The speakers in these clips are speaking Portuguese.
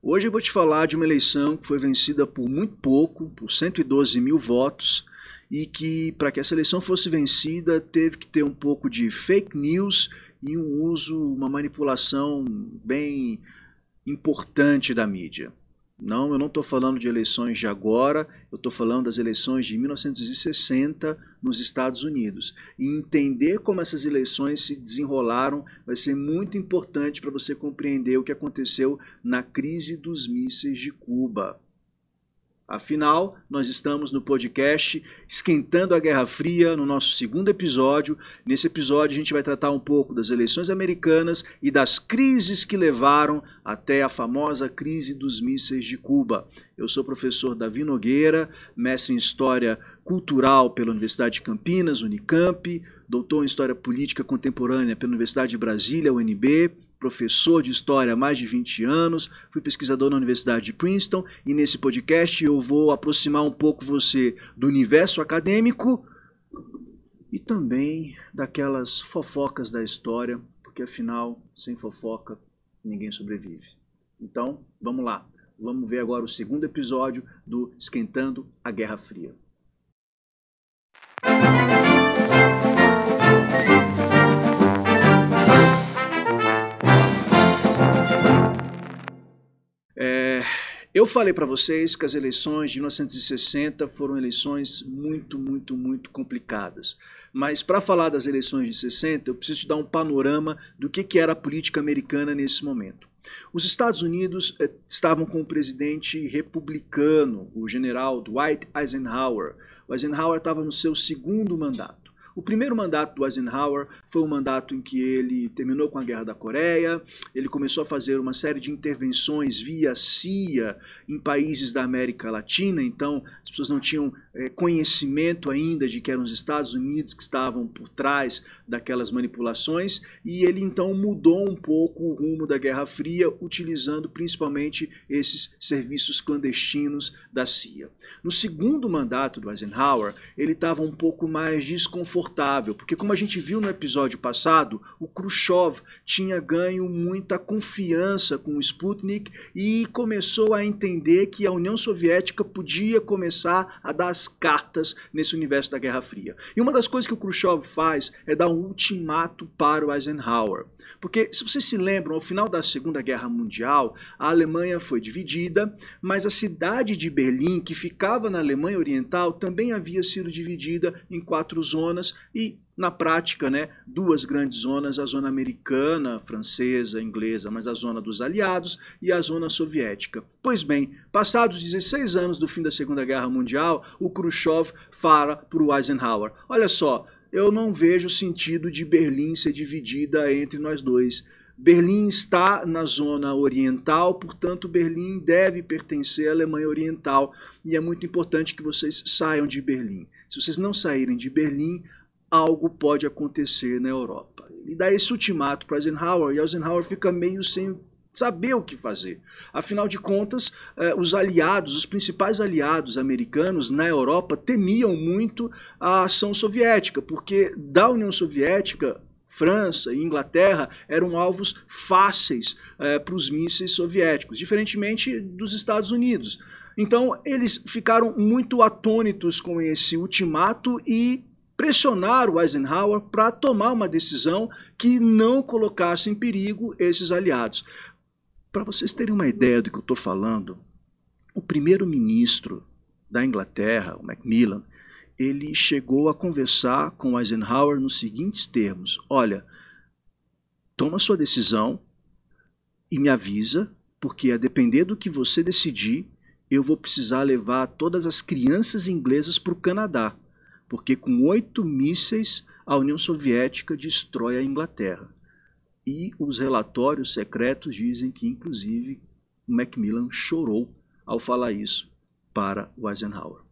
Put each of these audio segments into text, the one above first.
Hoje eu vou te falar de uma eleição que foi vencida por muito pouco, por 112 mil votos, e que, para que essa eleição fosse vencida, teve que ter um pouco de fake news e um uso, uma manipulação bem importante da mídia. Não, eu não estou falando de eleições de agora, eu estou falando das eleições de 1960 nos Estados Unidos. E entender como essas eleições se desenrolaram vai ser muito importante para você compreender o que aconteceu na crise dos mísseis de Cuba. Afinal, nós estamos no podcast Esquentando a Guerra Fria, no nosso segundo episódio. Nesse episódio, a gente vai tratar um pouco das eleições americanas e das crises que levaram até a famosa crise dos mísseis de Cuba. Eu sou o professor Davi Nogueira, mestre em História Cultural pela Universidade de Campinas, Unicamp, doutor em História Política Contemporânea pela Universidade de Brasília, UNB professor de história há mais de 20 anos, fui pesquisador na Universidade de Princeton e nesse podcast eu vou aproximar um pouco você do universo acadêmico e também daquelas fofocas da história, porque afinal, sem fofoca, ninguém sobrevive. Então, vamos lá. Vamos ver agora o segundo episódio do Esquentando a Guerra Fria. Eu falei para vocês que as eleições de 1960 foram eleições muito, muito, muito complicadas. Mas para falar das eleições de 60, eu preciso te dar um panorama do que, que era a política americana nesse momento. Os Estados Unidos eh, estavam com um presidente republicano, o general Dwight Eisenhower. O Eisenhower estava no seu segundo mandato. O primeiro mandato do Eisenhower foi um mandato em que ele terminou com a Guerra da Coreia, ele começou a fazer uma série de intervenções via CIA em países da América Latina, então as pessoas não tinham é, conhecimento ainda de que eram os Estados Unidos que estavam por trás daquelas manipulações, e ele então mudou um pouco o rumo da Guerra Fria, utilizando principalmente esses serviços clandestinos da CIA. No segundo mandato do Eisenhower, ele estava um pouco mais desconfortável, porque como a gente viu no episódio passado, o Khrushchev tinha ganho muita confiança com o Sputnik e começou a entender que a União Soviética podia começar a dar as cartas nesse universo da Guerra Fria. E uma das coisas que o Khrushchev faz é dar um ultimato para o Eisenhower. Porque, se vocês se lembram, ao final da Segunda Guerra Mundial, a Alemanha foi dividida, mas a cidade de Berlim, que ficava na Alemanha Oriental, também havia sido dividida em quatro zonas e na prática, né, duas grandes zonas, a zona americana, francesa, inglesa, mas a zona dos aliados e a zona soviética. Pois bem, passados 16 anos do fim da Segunda Guerra Mundial, o Khrushchev fala para o Eisenhower: olha só, eu não vejo sentido de Berlim ser dividida entre nós dois. Berlim está na zona oriental, portanto, Berlim deve pertencer à Alemanha Oriental e é muito importante que vocês saiam de Berlim. Se vocês não saírem de Berlim, algo pode acontecer na Europa. Ele dá esse ultimato para Eisenhower e Eisenhower fica meio sem saber o que fazer. Afinal de contas, eh, os aliados, os principais aliados americanos na Europa temiam muito a ação soviética, porque da União Soviética França e Inglaterra eram alvos fáceis eh, para os mísseis soviéticos, diferentemente dos Estados Unidos. Então, eles ficaram muito atônitos com esse ultimato e pressionar Eisenhower para tomar uma decisão que não colocasse em perigo esses aliados. Para vocês terem uma ideia do que eu estou falando, o primeiro-ministro da Inglaterra, o Macmillan, ele chegou a conversar com Eisenhower nos seguintes termos: Olha, toma sua decisão e me avisa, porque a depender do que você decidir, eu vou precisar levar todas as crianças inglesas para o Canadá porque com oito mísseis a União Soviética destrói a Inglaterra. E os relatórios secretos dizem que, inclusive, Macmillan chorou ao falar isso para o Eisenhower.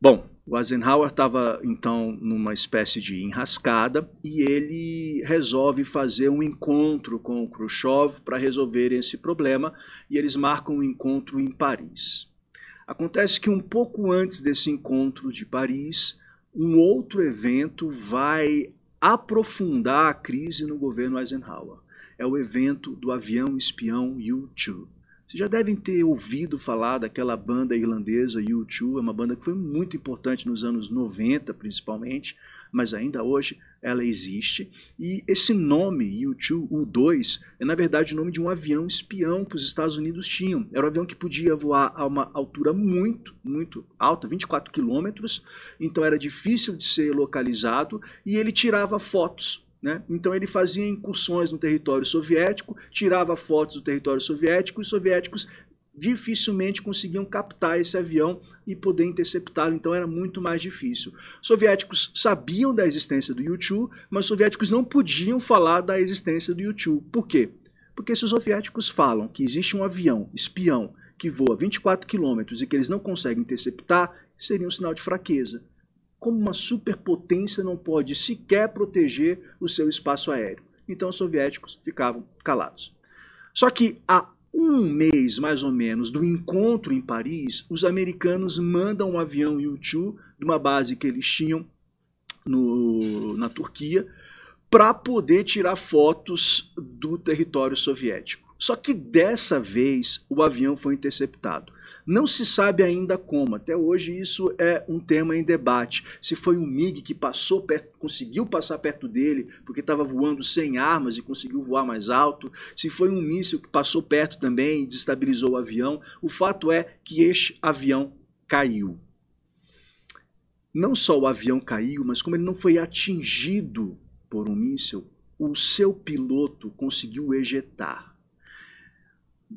Bom, o Eisenhower estava então numa espécie de enrascada e ele resolve fazer um encontro com o Khrushchev para resolver esse problema e eles marcam um encontro em Paris. Acontece que um pouco antes desse encontro de Paris, um outro evento vai aprofundar a crise no governo Eisenhower. é o evento do avião espião U-2. Vocês já devem ter ouvido falar daquela banda irlandesa U2, é uma banda que foi muito importante nos anos 90, principalmente, mas ainda hoje ela existe. E esse nome, U-2, U-2, é na verdade o nome de um avião espião que os Estados Unidos tinham. Era um avião que podia voar a uma altura muito, muito alta, 24 quilômetros, então era difícil de ser localizado e ele tirava fotos né? Então ele fazia incursões no território soviético, tirava fotos do território soviético, e os soviéticos dificilmente conseguiam captar esse avião e poder interceptá-lo, então era muito mais difícil. Os soviéticos sabiam da existência do U-2, mas os soviéticos não podiam falar da existência do U-2. Por quê? Porque se os soviéticos falam que existe um avião espião que voa 24 quilômetros e que eles não conseguem interceptar, seria um sinal de fraqueza. Como uma superpotência não pode sequer proteger o seu espaço aéreo. Então os soviéticos ficavam calados. Só que a um mês mais ou menos do encontro em Paris, os americanos mandam um avião U-2 de uma base que eles tinham no, na Turquia para poder tirar fotos do território soviético. Só que dessa vez o avião foi interceptado. Não se sabe ainda como, até hoje isso é um tema em debate. Se foi um MiG que passou perto, conseguiu passar perto dele porque estava voando sem armas e conseguiu voar mais alto, se foi um míssil que passou perto também e desestabilizou o avião. O fato é que este avião caiu. Não só o avião caiu, mas como ele não foi atingido por um míssil, o seu piloto conseguiu ejetar.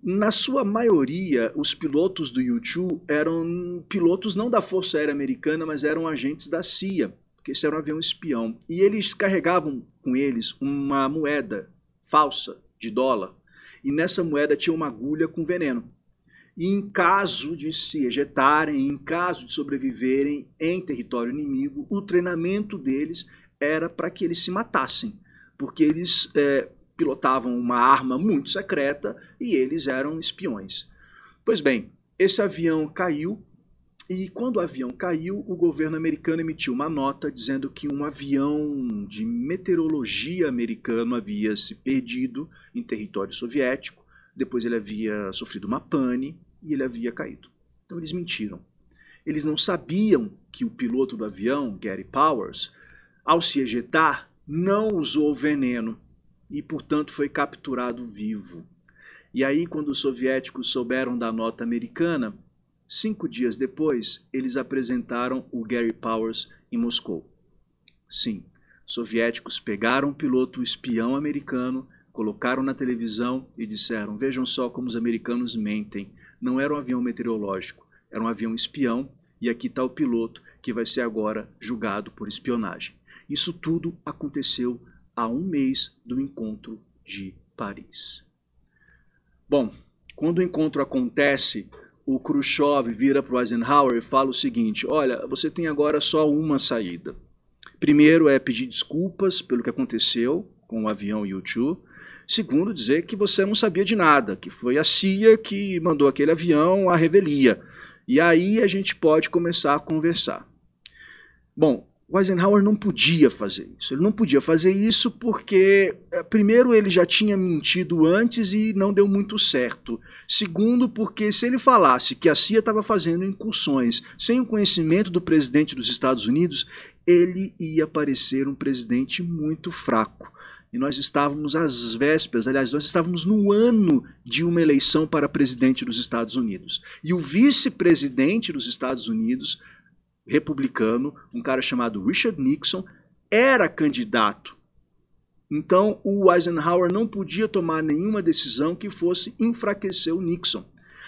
Na sua maioria, os pilotos do U-2 eram pilotos não da Força Aérea Americana, mas eram agentes da CIA, porque esse era um avião espião. E eles carregavam com eles uma moeda falsa de dólar, e nessa moeda tinha uma agulha com veneno. E em caso de se ejetarem, em caso de sobreviverem em território inimigo, o treinamento deles era para que eles se matassem, porque eles é, pilotavam uma arma muito secreta e eles eram espiões. Pois bem, esse avião caiu e quando o avião caiu, o governo americano emitiu uma nota dizendo que um avião de meteorologia americano havia se perdido em território soviético, depois ele havia sofrido uma pane e ele havia caído. Então eles mentiram. Eles não sabiam que o piloto do avião, Gary Powers, ao se ejetar, não usou veneno e, portanto, foi capturado vivo. E aí, quando os soviéticos souberam da nota americana, cinco dias depois, eles apresentaram o Gary Powers em Moscou. Sim, soviéticos pegaram um piloto espião americano, colocaram na televisão e disseram: Vejam só como os americanos mentem. Não era um avião meteorológico, era um avião espião, e aqui está o piloto que vai ser agora julgado por espionagem. Isso tudo aconteceu a um mês do encontro de Paris. Bom, quando o encontro acontece, o Khrushchev vira para o Eisenhower e fala o seguinte: olha, você tem agora só uma saída. Primeiro é pedir desculpas pelo que aconteceu com o avião U-2. Segundo, dizer que você não sabia de nada, que foi a CIA que mandou aquele avião à revelia. E aí a gente pode começar a conversar. Bom, o Eisenhower não podia fazer isso. Ele não podia fazer isso porque, eh, primeiro, ele já tinha mentido antes e não deu muito certo. Segundo, porque se ele falasse que a CIA estava fazendo incursões sem o conhecimento do presidente dos Estados Unidos, ele ia parecer um presidente muito fraco. E nós estávamos às vésperas, aliás, nós estávamos no ano de uma eleição para presidente dos Estados Unidos. E o vice-presidente dos Estados Unidos republicano, um cara chamado Richard Nixon, era candidato. Então o Eisenhower não podia tomar nenhuma decisão que fosse enfraquecer o Nixon.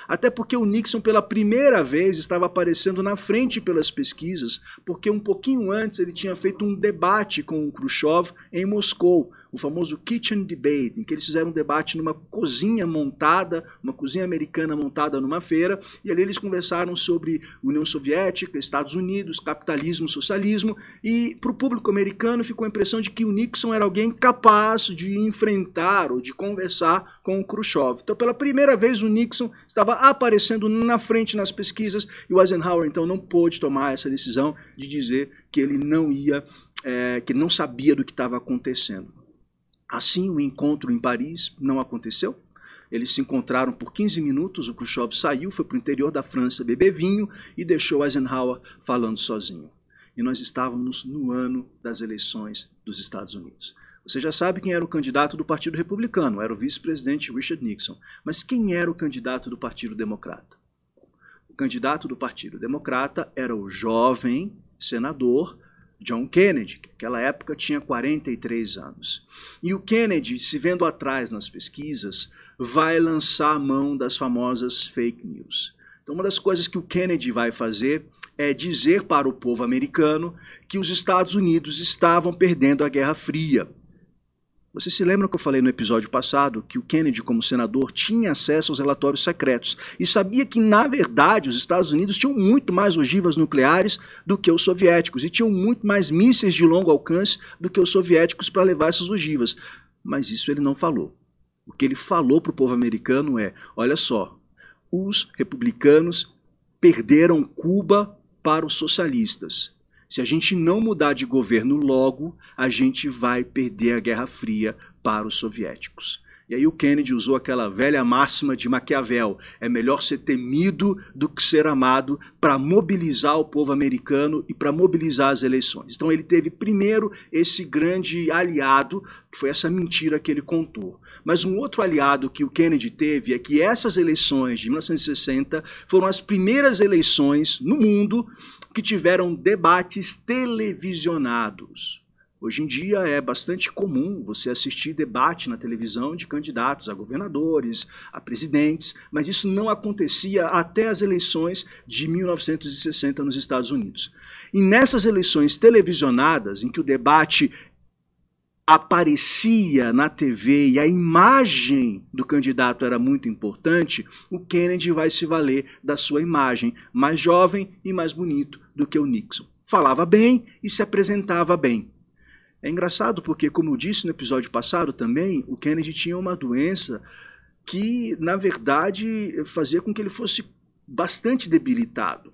Até porque o Nixon, pela primeira vez, estava aparecendo na frente pelas pesquisas, porque um pouquinho antes ele tinha feito um debate com o Khrushchev em Moscou, o famoso Kitchen Debate, em que eles fizeram um debate numa cozinha montada, uma cozinha americana montada numa feira, e ali eles conversaram sobre União Soviética, Estados Unidos, capitalismo, socialismo, e para o público americano ficou a impressão de que o Nixon era alguém capaz de enfrentar ou de conversar com o Khrushchev. Então, pela primeira vez, o Nixon estava aparecendo na frente nas pesquisas, e o Eisenhower, então, não pôde tomar essa decisão de dizer que ele não ia, é, que não sabia do que estava acontecendo. Assim, o encontro em Paris não aconteceu. Eles se encontraram por 15 minutos, o Khrushchev saiu, foi para o interior da França beber vinho e deixou Eisenhower falando sozinho. E nós estávamos no ano das eleições dos Estados Unidos. Você já sabe quem era o candidato do Partido Republicano, era o vice-presidente Richard Nixon. Mas quem era o candidato do Partido Democrata? O candidato do Partido Democrata era o jovem senador John Kennedy, que naquela época tinha 43 anos. E o Kennedy, se vendo atrás nas pesquisas, vai lançar a mão das famosas fake news. Então, uma das coisas que o Kennedy vai fazer é dizer para o povo americano que os Estados Unidos estavam perdendo a Guerra Fria. Você se lembra que eu falei no episódio passado que o Kennedy, como senador, tinha acesso aos relatórios secretos e sabia que, na verdade, os Estados Unidos tinham muito mais ogivas nucleares do que os soviéticos e tinham muito mais mísseis de longo alcance do que os soviéticos para levar essas ogivas. Mas isso ele não falou. O que ele falou para o povo americano é: olha só, os republicanos perderam Cuba para os socialistas. Se a gente não mudar de governo logo, a gente vai perder a Guerra Fria para os soviéticos. E aí o Kennedy usou aquela velha máxima de Maquiavel: é melhor ser temido do que ser amado para mobilizar o povo americano e para mobilizar as eleições. Então ele teve primeiro esse grande aliado, que foi essa mentira que ele contou. Mas um outro aliado que o Kennedy teve é que essas eleições de 1960 foram as primeiras eleições no mundo que tiveram debates televisionados. Hoje em dia é bastante comum você assistir debate na televisão de candidatos a governadores, a presidentes, mas isso não acontecia até as eleições de 1960 nos Estados Unidos. E nessas eleições televisionadas, em que o debate aparecia na TV e a imagem do candidato era muito importante, o Kennedy vai se valer da sua imagem, mais jovem e mais bonito do que o Nixon. Falava bem e se apresentava bem. É engraçado porque, como eu disse no episódio passado também, o Kennedy tinha uma doença que, na verdade, fazia com que ele fosse bastante debilitado.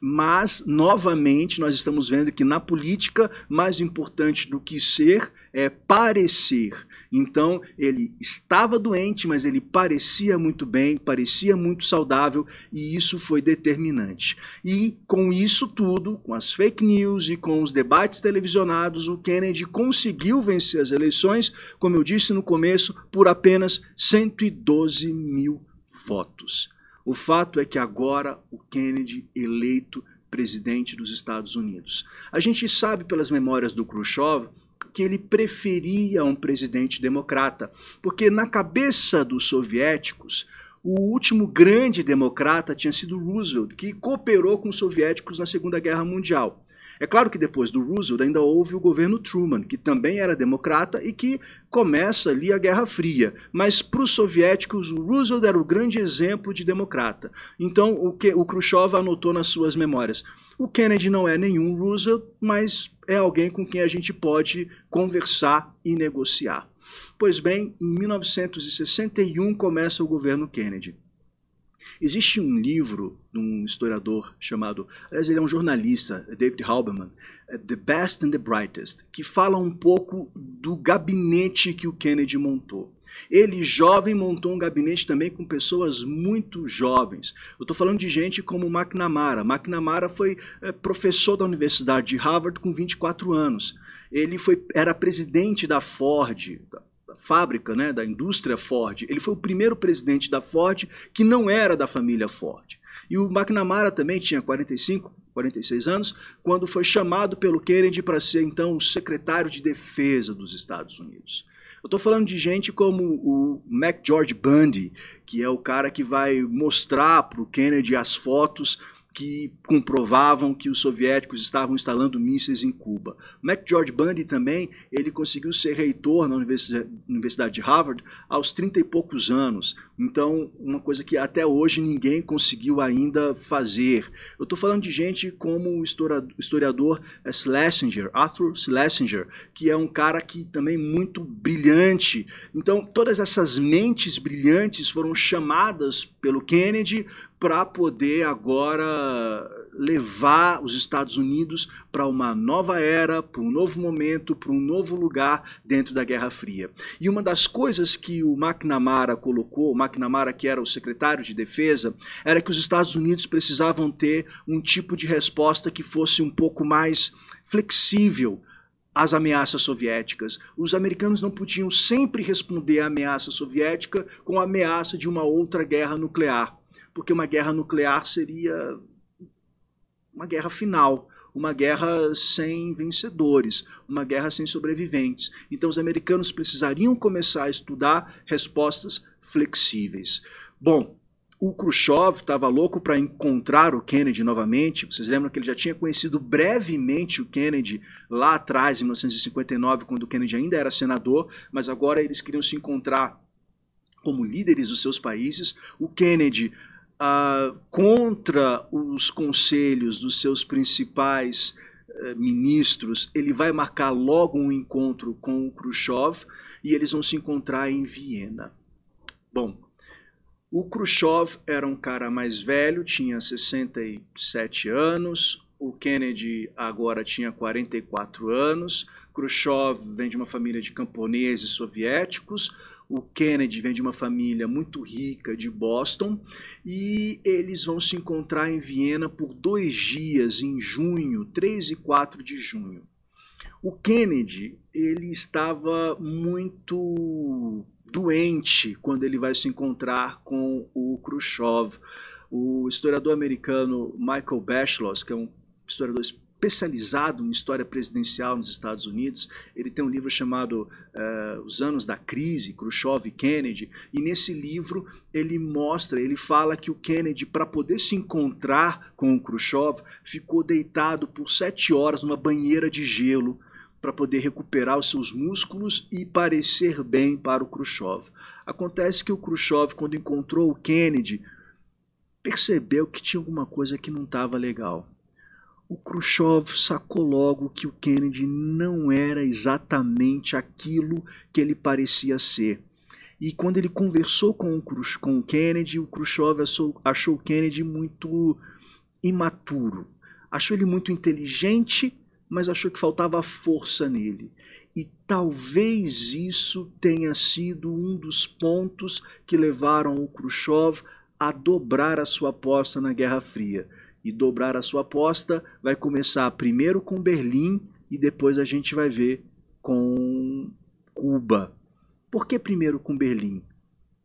Mas, novamente, nós estamos vendo que na política, mais importante do que ser é parecer. Então, ele estava doente, mas ele parecia muito bem, parecia muito saudável, e isso foi determinante. E com isso tudo, com as fake news e com os debates televisionados, o Kennedy conseguiu vencer as eleições, como eu disse no começo, por apenas 112 mil votos. O fato é que agora o Kennedy eleito presidente dos Estados Unidos. A gente sabe pelas memórias do Khrushchev que ele preferia um presidente democrata, porque na cabeça dos soviéticos, o último grande democrata tinha sido Roosevelt, que cooperou com os soviéticos na Segunda Guerra Mundial. É claro que depois do Roosevelt ainda houve o governo Truman, que também era democrata e que começa ali a Guerra Fria. Mas para os soviéticos, o Roosevelt era o grande exemplo de democrata. Então o, que, o Khrushchev anotou nas suas memórias. O Kennedy não é nenhum Roosevelt, mas é alguém com quem a gente pode conversar e negociar. Pois bem, em 1961 começa o governo Kennedy. Existe um livro de um historiador chamado, aliás, ele é um jornalista, David Halberman, é The Best and the Brightest, que fala um pouco do gabinete que o Kennedy montou. Ele, jovem, montou um gabinete também com pessoas muito jovens. Eu estou falando de gente como McNamara. McNamara foi é, professor da Universidade de Harvard com 24 anos. Ele foi, era presidente da Ford, fábrica, né, da indústria Ford. Ele foi o primeiro presidente da Ford que não era da família Ford. E o McNamara também tinha 45, 46 anos, quando foi chamado pelo Kennedy para ser então o secretário de defesa dos Estados Unidos. Eu estou falando de gente como o Mac George Bundy, que é o cara que vai mostrar para o Kennedy as fotos que comprovavam que os soviéticos estavam instalando mísseis em Cuba. Mac George Bundy também, ele conseguiu ser reitor na Universidade de Harvard aos 30 e poucos anos. Então, uma coisa que até hoje ninguém conseguiu ainda fazer. Eu estou falando de gente como o historiador Schlesinger, Arthur Schlesinger, que é um cara que também muito brilhante. Então, todas essas mentes brilhantes foram chamadas pelo Kennedy para poder agora levar os Estados Unidos para uma nova era, para um novo momento, para um novo lugar dentro da Guerra Fria. E uma das coisas que o McNamara colocou, o McNamara que era o secretário de defesa, era que os Estados Unidos precisavam ter um tipo de resposta que fosse um pouco mais flexível às ameaças soviéticas. Os americanos não podiam sempre responder à ameaça soviética com a ameaça de uma outra guerra nuclear, porque uma guerra nuclear seria uma guerra final, uma guerra sem vencedores, uma guerra sem sobreviventes. Então os americanos precisariam começar a estudar respostas flexíveis. Bom, o Khrushchev estava louco para encontrar o Kennedy novamente. Vocês lembram que ele já tinha conhecido brevemente o Kennedy lá atrás, em 1959, quando o Kennedy ainda era senador, mas agora eles queriam se encontrar como líderes dos seus países. O Kennedy, contra os conselhos dos seus principais uh, ministros, ele vai marcar logo um encontro com o Khrushchev e eles vão se encontrar em Viena. Bom, o Khrushchev era um cara mais velho, tinha 67 anos. O Kennedy agora tinha 44 anos. Khrushchev vem de uma família de camponeses soviéticos. O Kennedy vem de uma família muito rica de Boston e eles vão se encontrar em Viena por dois dias, em junho, 3 e 4 de junho. O Kennedy ele estava muito doente quando ele vai se encontrar com o Khrushchev. O historiador americano Michael Beschloss, que é um historiador especializado em história presidencial nos Estados Unidos, ele tem um livro chamado uh, Os Anos da Crise, Khrushchev e Kennedy, e nesse livro ele mostra, ele fala que o Kennedy, para poder se encontrar com o Khrushchev, ficou deitado por sete horas numa banheira de gelo, para poder recuperar os seus músculos e parecer bem para o Khrushchev. Acontece que o Khrushchev, quando encontrou o Kennedy, percebeu que tinha alguma coisa que não estava legal. O Khrushchev sacou logo que o Kennedy não era exatamente aquilo que ele parecia ser. E quando ele conversou com o, com o Kennedy, o Khrushchev achou, achou o Kennedy muito imaturo. Achou ele muito inteligente mas achou que faltava força nele. E talvez isso tenha sido um dos pontos que levaram o Khrushchev a dobrar a sua aposta na Guerra Fria. E dobrar a sua aposta vai começar primeiro com Berlim e depois a gente vai ver com Cuba. Por que primeiro com Berlim?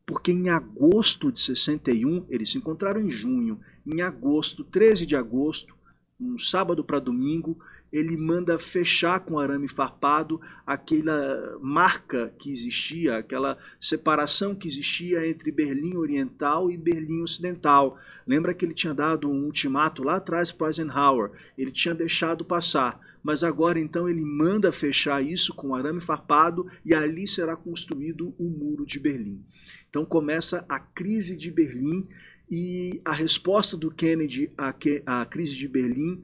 Porque em agosto de 61, eles se encontraram em junho, em agosto, 13 de agosto, um sábado para domingo, ele manda fechar com arame farpado aquela marca que existia, aquela separação que existia entre Berlim Oriental e Berlim Ocidental. Lembra que ele tinha dado um ultimato lá atrás para Eisenhower, ele tinha deixado passar, mas agora então ele manda fechar isso com arame farpado e ali será construído o muro de Berlim. Então começa a crise de Berlim e a resposta do Kennedy à, à crise de Berlim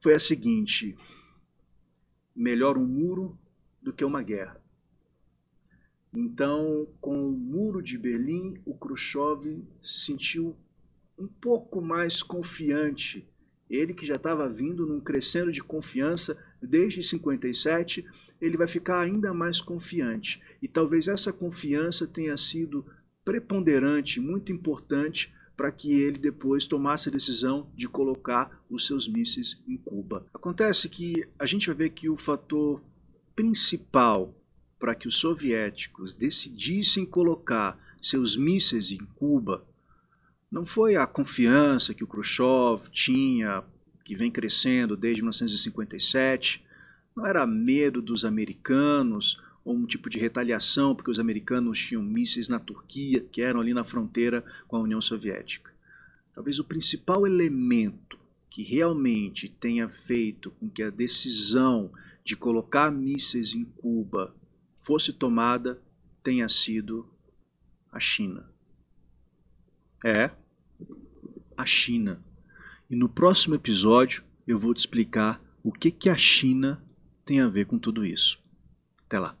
foi a seguinte: melhor um muro do que uma guerra. Então, com o muro de Berlim, o Khrushchev se sentiu um pouco mais confiante. Ele que já estava vindo num crescendo de confiança desde 57, ele vai ficar ainda mais confiante. E talvez essa confiança tenha sido preponderante, muito importante para que ele depois tomasse a decisão de colocar os seus mísseis em Cuba. Acontece que a gente vai ver que o fator principal para que os soviéticos decidissem colocar seus mísseis em Cuba não foi a confiança que o Khrushchev tinha, que vem crescendo desde 1957, não era medo dos americanos um tipo de retaliação, porque os americanos tinham mísseis na Turquia, que eram ali na fronteira com a União Soviética. Talvez o principal elemento que realmente tenha feito com que a decisão de colocar mísseis em Cuba fosse tomada tenha sido a China. É, a China. E no próximo episódio eu vou te explicar o que, que a China tem a ver com tudo isso. Até lá.